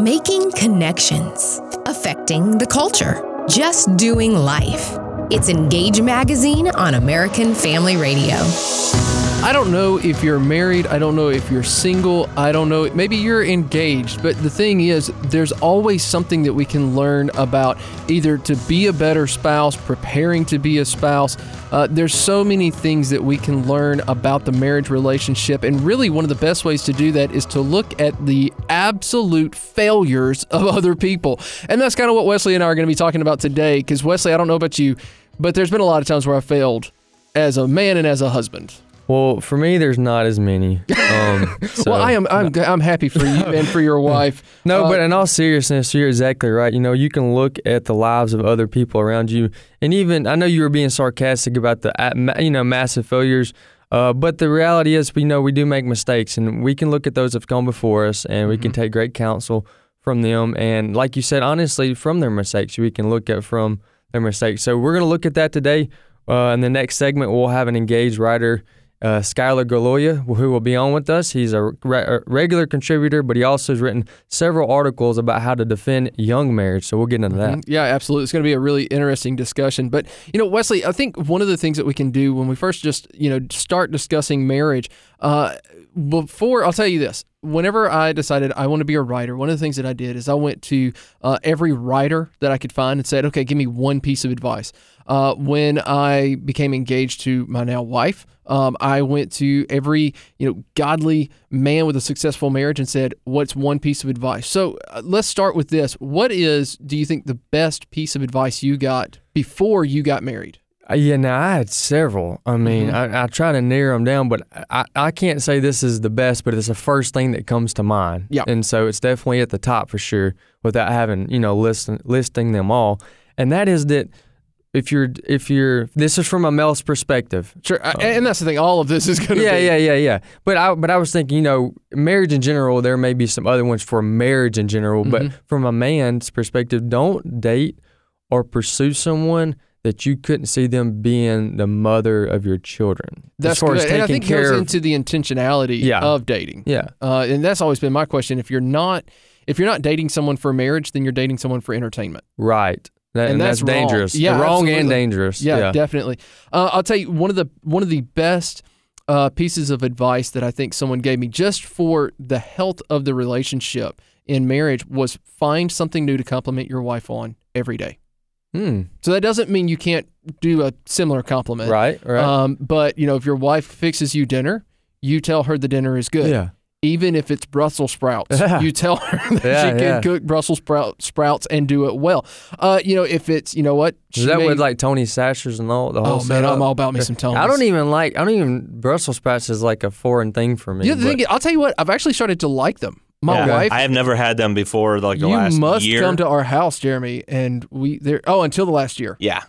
Making connections, affecting the culture, just doing life. It's Engage Magazine on American Family Radio. I don't know if you're married. I don't know if you're single. I don't know. Maybe you're engaged. But the thing is, there's always something that we can learn about either to be a better spouse, preparing to be a spouse. Uh, there's so many things that we can learn about the marriage relationship. And really, one of the best ways to do that is to look at the absolute failures of other people. And that's kind of what Wesley and I are going to be talking about today. Because, Wesley, I don't know about you, but there's been a lot of times where I failed as a man and as a husband. Well, for me, there's not as many. Um, so- well, I am I'm, I'm happy for you and for your wife. No, Uh, but in all seriousness, you're exactly right. You know, you can look at the lives of other people around you, and even I know you were being sarcastic about the you know massive failures, uh, but the reality is, we know we do make mistakes, and we can look at those that have gone before us, and we Mm-hmm. can take great counsel from them. And like you said, honestly, from their mistakes, we can look at from their mistakes. So we're going to look at that today. Uh, in the next segment, we'll have an engaged writer uh, Skylar Galoya, who will be on with us. He's a, re- a regular contributor, but he also has written several articles about how to defend young marriage. So we'll get into that. Mhm. Yeah, absolutely. It's going to be a really interesting discussion. But, you know, Wesley, I think one of the things that we can do when we first just, you know, start discussing marriage, uh, before, I'll tell you this. Whenever I decided I want to be a writer, one of the things that I did is I went to uh, every writer that I could find and said, okay, give me one piece of advice. Uh, when I became engaged to my now wife, um, I went to every you know godly man with a successful marriage and said, "What's one piece of advice?" So uh, let's start with this. What is, do you think, the best piece of advice you got before you got married? Uh, Yeah, now I had several. I mean, Mm-hmm. I, I try to narrow them down, but I, I can't say this is the best, but it's the first thing that comes to mind. Yeah. And so it's definitely at the top for sure without having, you know, listen, listing them all. And that is that if you're, if you're, this is from a male's perspective. Sure, I- and that's the thing. All of this is going to Yeah, be. yeah, yeah, yeah. But I, but I was thinking, you know, marriage in general. There may be some other ones for marriage in general, but Mm-hmm. from a man's perspective, don't date or pursue someone that you couldn't see them being the mother of your children. That's as far good. as and I think it care goes of. into the intentionality Yeah. of dating. yeah, Uh, and that's always been my question. If you're not, if you're not dating someone for marriage, then you're dating someone for entertainment. right. That, And and, that's that's, dangerous. Yeah, wrong and dangerous. Yeah, Yeah, definitely. Uh, I'll tell you one of the one of the best uh, pieces of advice that I think someone gave me just for the health of the relationship in marriage was find something new to compliment your wife on every day. Hmm. So that doesn't mean you can't do a similar compliment, Right. Right. Um, but you know, if your wife fixes you dinner, you tell her the dinner is good. yeah. Even if it's Brussels sprouts, Yeah. you tell her that Yeah, she can yeah. cook Brussels sprout, sprouts and do it well. Uh, you know, if it's you know what, Is she that may- with like Tony Chachere's and all the whole? Oh man, setup? I'm all about me some Tonys. I don't even like. I don't even. Brussels sprouts is like a foreign thing for me. Yeah, the thing is, I'll tell you what, I've actually started to like them. My Yeah. wife, I have never had them before, like the last year. you last must year. come to our house, Jeremy, and we there. Oh, until the last year, yeah,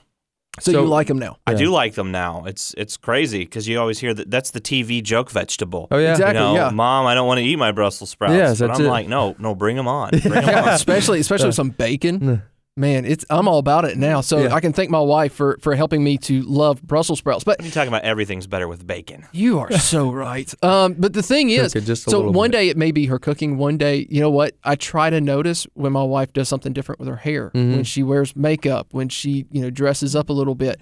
so, So- you like them now. I Yeah. do like them now. It's it's crazy because you always hear that that's the TV joke vegetable. oh yeah. Exactly. You know, yeah. mom, I don't want to eat my Brussels sprouts. Yes, but I'm it. like, no, no, bring them on. Bring 'em Yeah, on. especially especially with some bacon. Man, it's I'm all about it now. So Yeah. I can thank my wife for for helping me to love Brussels sprouts. But I'm talking about everything's better with bacon. you are so right. Um, but the thing is, just so one bit. day it may be her cooking. One day, you know what? I try to notice when my wife does something different with her hair, Mm-hmm. when she wears makeup, when she you know dresses up a little bit.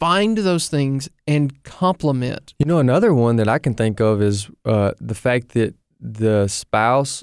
Find those things and compliment. You know, another one that I can think of is uh, the fact that the spouse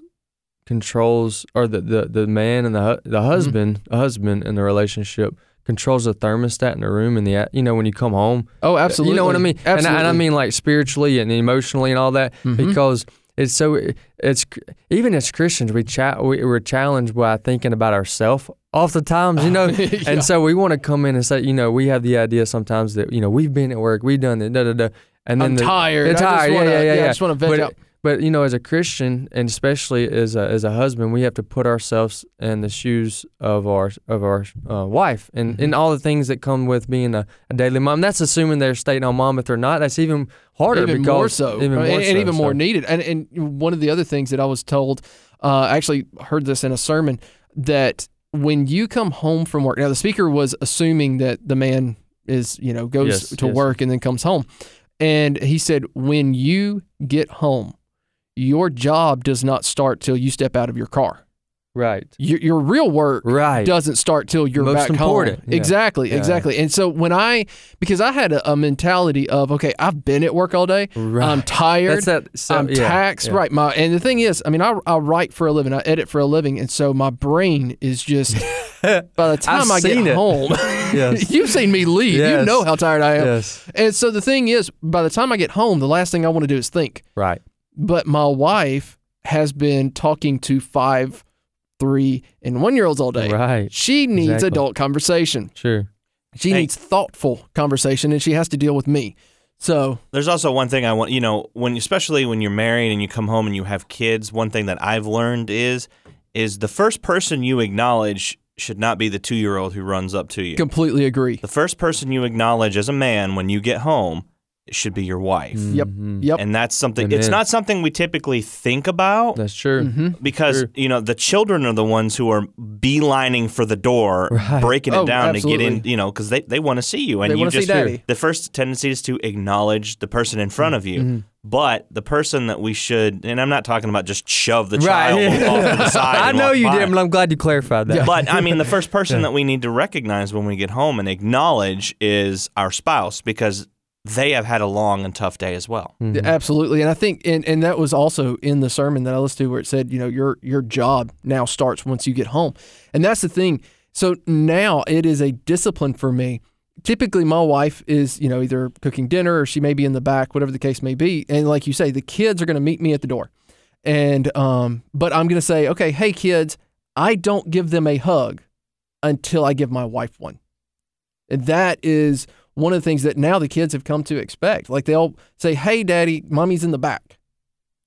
controls, or the, the, the man and the the husband, the husband in the relationship controls the thermostat in the room and the you know when you come home. Oh, absolutely. You know what I mean? And I, and I mean like spiritually and emotionally and all that Mhm. because it's so it's even as Christians we cha- we, we're challenged by thinking about ourselves oftentimes, you know. Yeah. And so we want to come in and say, you know, we have the idea sometimes that you know we've been at work, we've done it, da da da, and then I'm the, tired. You're I just tired, wanna- yeah, yeah, yeah. I just want to veg but, out. But you know, as a Christian, and especially as a, as a husband, we have to put ourselves in the shoes of our of our uh, wife, and, Mm-hmm. and all the things that come with being a, a daily mom. That's assuming they're staying on mom. If they're not, that's even harder. even because, more so, even and, more and so, even more needed. And and one of the other things that I was told, uh, I actually heard this in a sermon that when you come home from work, now the speaker was assuming that the man is you know goes Yes, to yes. work and then comes home, and he said when you get home, your job does not start till you step out of your car. Right. Your, your real work Right. doesn't start till you're Most back important, home. yeah. Exactly, Yeah. exactly. And so when I, because I had a, a mentality of, okay, I've been at work all day. Right. I'm tired. That's that. So, I'm yeah, taxed, right? My and the thing is, I mean, I, I write for a living, I edit for a living, and so my brain is just. by the time I get it. home, Yes. you've seen me leave. You know how tired I am. Yes. And so the thing is, by the time I get home, the last thing I want to do is think. Right. But my wife has been talking to five, three, and one year olds all day. Right. She needs Exactly. adult conversation. Sure. She Hey. needs thoughtful conversation, and she has to deal with me. So There's also one thing I want, you know, when especially when you're married and you come home and you have kids, one thing that I've learned is is the first person you acknowledge should not be the 2-year-old who runs up to you. completely agree. The first person you acknowledge as a man when you get home should be your wife. Yep. Mhm. Yep. And that's something it's not something we typically think about That's true. hmm because True. you know the children are the ones who are beelining for the door, Right. breaking it Oh, down to get in. You know, because they, they want to see you, and They you wanna see just daddy. the first tendency is to acknowledge the person in front of you. Mm-hmm. But the person that we should, and I'm not talking about just shove the Right. child off to the side. I and know walk you by. did, but I'm glad you clarified that. But I mean, the first person that we need to recognize when we get home and acknowledge is our spouse because they have had a long and tough day as well. Mhm. Absolutely, and I think, and, and that was also in the sermon that I listened to, where it said, you know, your your job now starts once you get home, and that's the thing. So now it is a discipline for me. Typically, my wife is, you know, either cooking dinner or she may be in the back, whatever the case may be. And like you say, the kids are going to meet me at the door, and um, but I'm going to say, okay, hey kids, I don't give them a hug until I give my wife one, and that is one of the things that now the kids have come to expect. Like they'll say, "Hey, daddy, mommy's in the back,"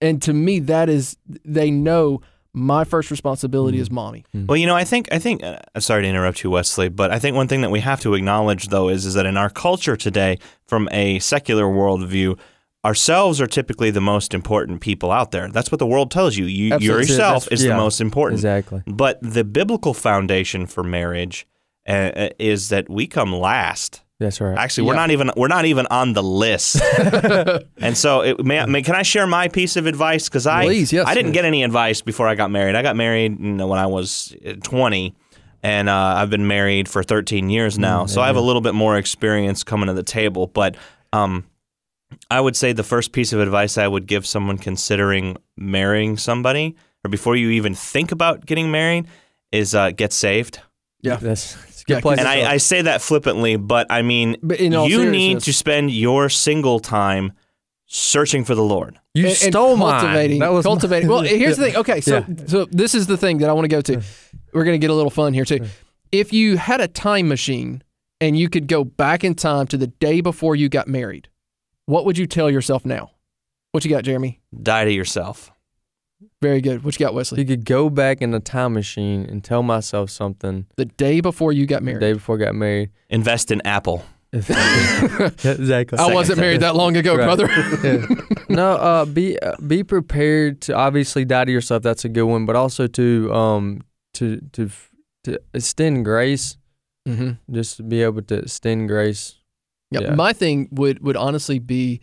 and to me, that is they know my first responsibility is mommy. Well, you know, I think I think. Uh, I'm sorry to interrupt you, Wesley, but I think one thing that we have to acknowledge, though, is is that in our culture today, from a secular worldview, ourselves are typically the most important people out there. That's what the world tells you. You Absolutely. yourself That's- is yeah. the most important. Exactly. But the biblical foundation for marriage uh, uh, is that we come last. That's right. Actually, we're Yeah. not even we're not even on the list. and so, it, may, may, can I share my piece of advice? Because I Please, yes. I didn't get any advice before I got married. I got married you know, when I was uh, 20, and uh, I've been married for 13 years now. so I have a little bit more experience coming to the table. But um, I would say the first piece of advice I would give someone considering marrying somebody, or before you even think about getting married, is uh, get saved. Yeah. That's, that's Yeah, good place. And I, I say that flippantly, but I mean, But in all you need to spend your single time searching for the Lord. you and- and stole cultivating, mine. That was my- cultivating. well, here's the thing. Okay, so Yeah. so this is the thing that I want to go to. We're gonna get a little fun here too. If you had a time machine and you could go back in time to the day before you got married, what would you tell yourself now? What you got, Jeremy? Die to yourself. Very good. What you got, Wesley? You could go back in a time machine and tell myself something The day before you got married. the day before I got married. Invest in Apple. exactly. I wasn't married that long ago, Right. brother. Yeah. no, uh, be uh, be prepared to obviously die to yourself. That's a good one, but also to um to to to extend grace, mm-hmm. just to be able to extend grace. Yep. Yeah. My thing would would honestly be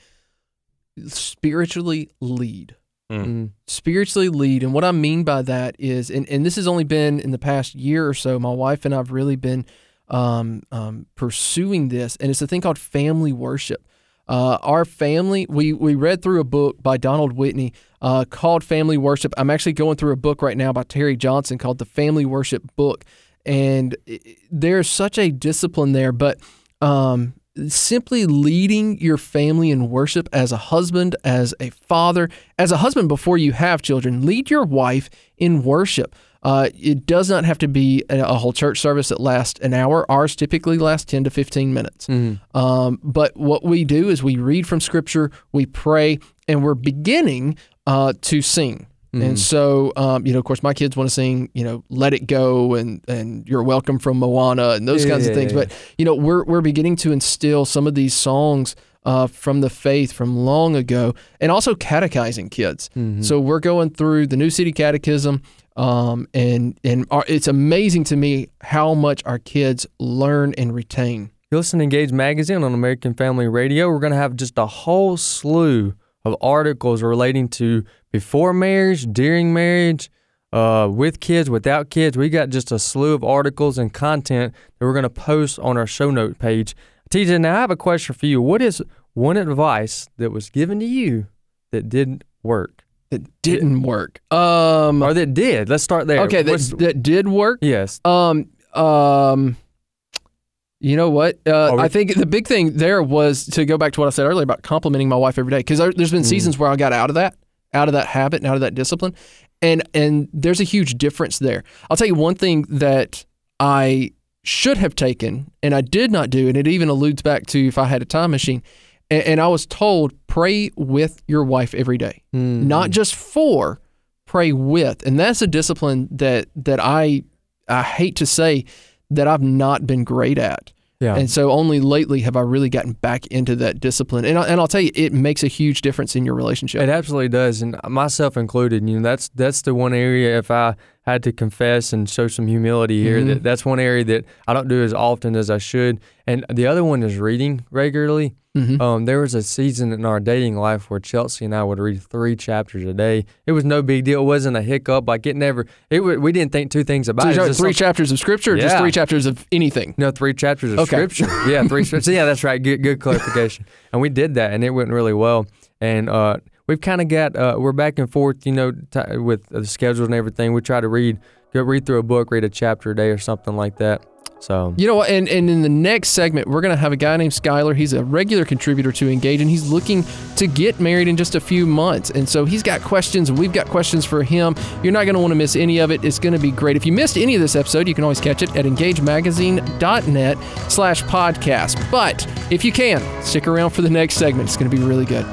spiritually lead. Mm. Mm. Spiritually lead. And what I mean by that is, and, and this has only been in the past year or so, my wife and I have really been um, um, pursuing this, and it's a thing called family worship. Uh, our family, we, we read through a book by Donald Whitney uh, called Family Worship. I'm actually going through a book right now by Terry Johnson called The Family Worship Book. And there's such a discipline there, but um, simply leading your family in worship as a husband, as a father, as a husband before you have children, lead your wife in worship. Uh, it does not have to be a, a whole church service that lasts an hour. Ours typically lasts 10 to 15 minutes. Mhm. Um, but what we do is we read from scripture, we pray, and we're beginning uh, to sing. Mm-hmm. And so, um, you know, of course, my kids want to sing, you know, "Let It Go" and and "You're Welcome" from Moana and those Yeah, kinds of things. yeah. But you know, we're we're beginning to instill some of these songs uh, from the faith from long ago, and also catechizing kids. Mhm. So we're going through the New City Catechism, um, and and our, it's amazing to me how much our kids learn and retain. You listen to Engage Magazine on American Family Radio. We're going to have just a whole slew of articles relating to before marriage, during marriage, uh, with kids, without kids. We got just a slew of articles and content that we're going to post on our show note page. TJ, now I have a question for you. What is one advice that was given to you that didn't work? That didn't work. Um, Or that did? Let's start there. okay, that, that did work. yes. Um, um, you know what? Uh, we- I think the big thing there was to go back to what I said earlier about complimenting my wife every day because there's been Mm. seasons where I got out of that, out of that habit, and out of that discipline, and and there's a huge difference there. I'll tell you one thing that I should have taken and I did not do, and it even alludes back to if I had a time machine, and, and I was told pray with your wife every day Mm. not just for, pray with. And that's a discipline that that I I hate to say that I've not been great at. Yeah. And so only lately have I really gotten back into that discipline. And, I, and I'll tell you, it makes a huge difference in your relationship. It absolutely does, and myself included. You know, that's that's the one area. If I had to confess and show some humility here, Mhm. that that's one area that I don't do as often as I should. And the other one is reading regularly. Mhm. Um, there was a season in our dating life where Chelsea and I would read three chapters a day. It was no big deal. It wasn't a hiccup. Like it never. It wa- we didn't think two things about So it. you're It's talking just three chapters of scripture or just three chapters of anything? no, three chapters of Okay. scripture. Yeah, three scriptures. Yeah, that's right. Good, good clarification. and we did that, and it went really well. And uh, we've kind of got uh, we're back and forth, you know, t- with the schedules and everything. We try to read, go read through a book, read a chapter a day or something like that. So You know? And, and in the next segment, we're to have a guy named Skylar. He's a regular contributor to Engage, and he's looking to get married in just a few months. And so he's got questions, and we've got questions for him. You're not to want to miss any of it. It's to be great. If you missed any of this episode, you can always catch it at engagemagazine.net slash podcast. But if you can, stick around for the next segment. It's to be really good.